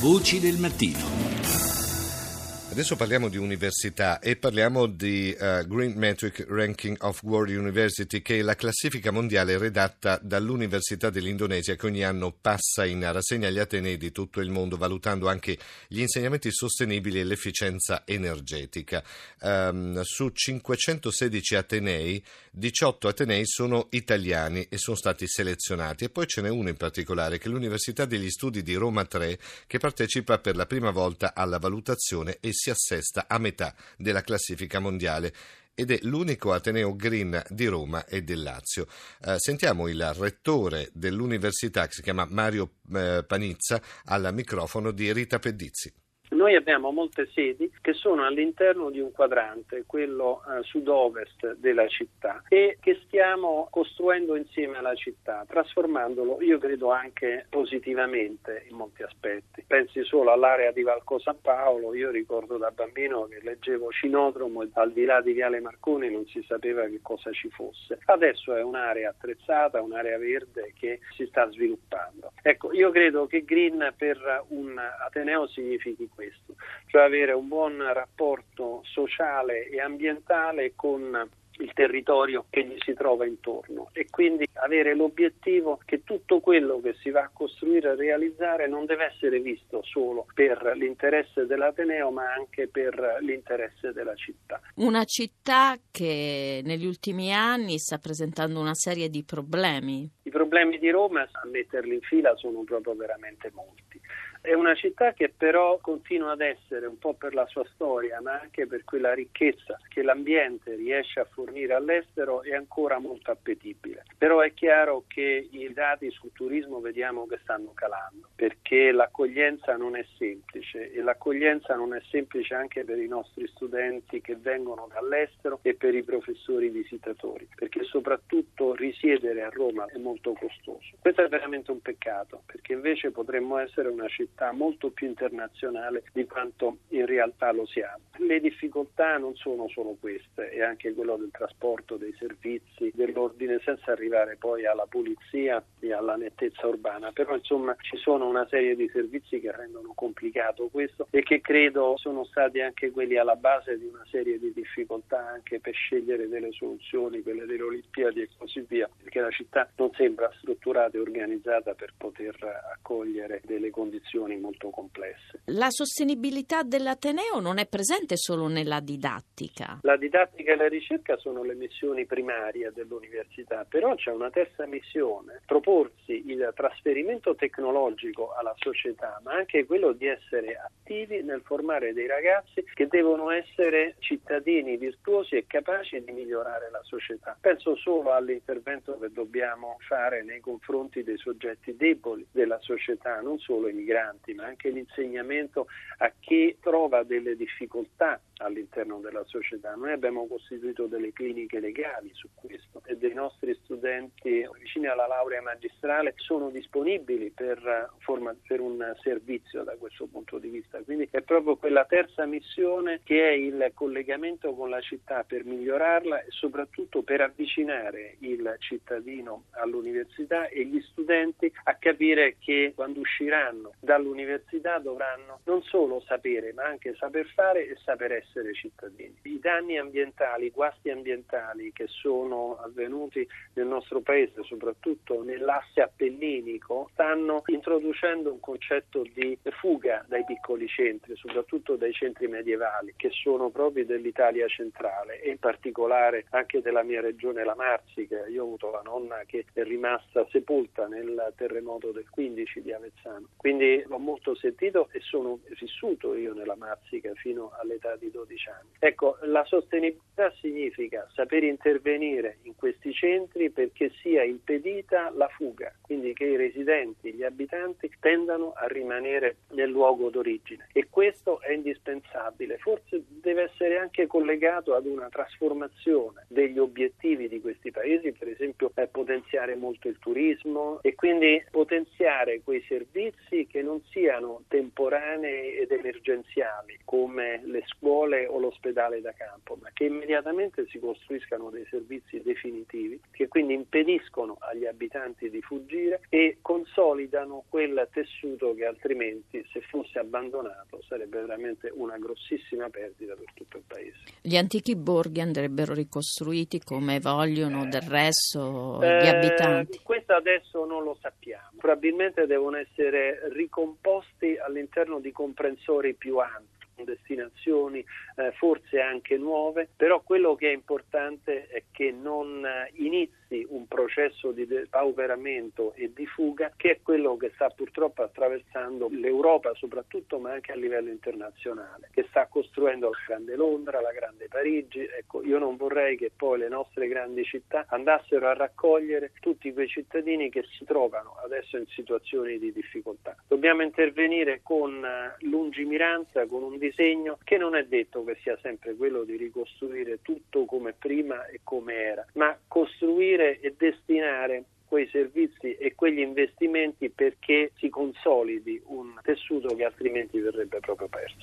Voci del mattino. Adesso parliamo di università e parliamo di uh, Green Metric Ranking of World University, che è la classifica mondiale redatta dall'Università dell'Indonesia che ogni anno passa in rassegna agli atenei di tutto il mondo, valutando anche gli insegnamenti sostenibili e l'efficienza energetica. Um, su 516 atenei, 18 atenei sono italiani e sono stati selezionati. E poi ce n'è uno in particolare, che è l'Università degli Studi di Roma 3, che partecipa per la prima volta alla valutazione e si assesta a metà della classifica mondiale ed è l'unico Ateneo Green di Roma e del Lazio. Eh, sentiamo il rettore dell'università che si chiama Mario eh, Panizza al microfono di Rita Pedizzi. Noi abbiamo molte sedi che sono all'interno di un quadrante, quello eh, sud-ovest della città, e che stiamo costruendo insieme alla città, trasformandolo, io credo anche positivamente in molti aspetti. Pensi solo all'area di Valco San Paolo, io ricordo da bambino che leggevo Cinodromo e al di là di Viale Marconi non si sapeva che cosa ci fosse. Adesso è un'area attrezzata, un'area verde che si sta sviluppando. Ecco, io credo che green per un Ateneo significhi questo, cioè avere un buon rapporto sociale e ambientale con il territorio che gli si trova intorno e quindi avere l'obiettivo che tutto quello che si va a costruire e realizzare non deve essere visto solo per l'interesse dell'Ateneo ma anche per l'interesse della città. Una città che negli ultimi anni sta presentando una serie di problemi. I problemi di Roma, a metterli in fila, sono proprio veramente molti. È una città che però continua ad essere, un po' per la sua storia, ma anche per quella ricchezza che l'ambiente riesce a fornire all'estero, è ancora molto appetibile. Però è chiaro che i dati sul turismo vediamo che stanno calando, perché l'accoglienza non è semplice e l'accoglienza non è semplice anche per i nostri studenti che vengono dall'estero e per i professori visitatori, perché soprattutto risiedere a Roma è molto costoso. Questo è veramente un peccato, perché invece potremmo essere una città molto più internazionale di quanto in realtà lo siamo. Le difficoltà non sono solo queste, è anche quello del trasporto, dei servizi, dell'ordine, senza arrivare poi alla pulizia e alla nettezza urbana, però insomma ci sono una serie di servizi che rendono complicato questo e che credo sono stati anche quelli alla base di una serie di difficoltà anche per scegliere delle soluzioni, quelle delle Olimpiadi e così via, perché la città non sembra strutturata e organizzata per poter accogliere delle condizioni molto complesse. La sostenibilità dell'Ateneo non è presente solo nella didattica. La didattica e la ricerca sono le missioni primarie dell'università, però c'è una terza missione, proporsi il trasferimento tecnologico alla società, ma anche quello di essere attivi nel formare dei ragazzi che devono essere cittadini virtuosi e capaci di migliorare la società. Penso solo all'intervento che dobbiamo fare nei confronti dei soggetti deboli della società, non solo i migranti ma anche l'insegnamento a chi trova delle difficoltà all'interno della società. Noi abbiamo costituito delle cliniche legali su questo e dei nostri studenti vicini alla laurea magistrale sono disponibili per, forma, per un servizio da questo punto di vista. Quindi è proprio quella terza missione che è il collegamento con la città per migliorarla e soprattutto per avvicinare il cittadino all'università e gli studenti a capire che quando usciranno dall'università dovranno non solo sapere, ma anche saper fare e saper essere cittadini. I danni ambientali, i guasti ambientali che sono avvenuti nel nostro paese, soprattutto nell'asse appenninico, stanno introducendo un concetto di fuga dai piccoli centri, soprattutto dai centri medievali, che sono proprio dell'Italia centrale e in particolare anche della mia regione, la Marsica. Io ho avuto la nonna che è rimasta sepolta nel terremoto del 15 di Avezzano. Quindi l'ho molto sentito e sono vissuto io nella Marsica fino all'età di 12 anni. Ecco, la sostenibilità significa saper intervenire in questi centri perché sia impedita la fuga, quindi che i residenti, gli abitanti tendano a rimanere nel luogo d'origine e questo è indispensabile. Forse deve essere anche collegato ad una trasformazione degli obiettivi di questi paesi, per esempio potenziare molto il turismo e quindi potenziare quei servizi che non siano temporanee ed emergenziali come le scuole o l'ospedale da campo, ma che immediatamente si costruiscano dei servizi definitivi che quindi impediscono agli abitanti di fuggire e consolidano quel tessuto che altrimenti se fosse abbandonato sarebbe veramente una grossissima perdita per tutto il paese. Gli antichi borghi andrebbero ricostruiti come vogliono del resto gli eh, abitanti? Questo adesso non lo sappiamo. Probabilmente devono essere ricomposti all'interno di comprensori più ampi destinazioni eh, forse anche nuove, però quello che è importante è che non eh, inizi un processo di depauperamento e di fuga che è quello che sta purtroppo attraversando l'Europa soprattutto ma anche a livello internazionale, che sta costruendo la grande Londra, la grande Parigi. Ecco, io non vorrei che poi le nostre grandi città andassero a raccogliere tutti quei cittadini che si trovano adesso in situazioni di difficoltà. Dobbiamo intervenire con eh, lungimiranza, con un disegno che non è detto che sia sempre quello di ricostruire tutto come prima e come era, ma costruire e destinare quei servizi e quegli investimenti perché si consolidi un tessuto che altrimenti verrebbe proprio perso.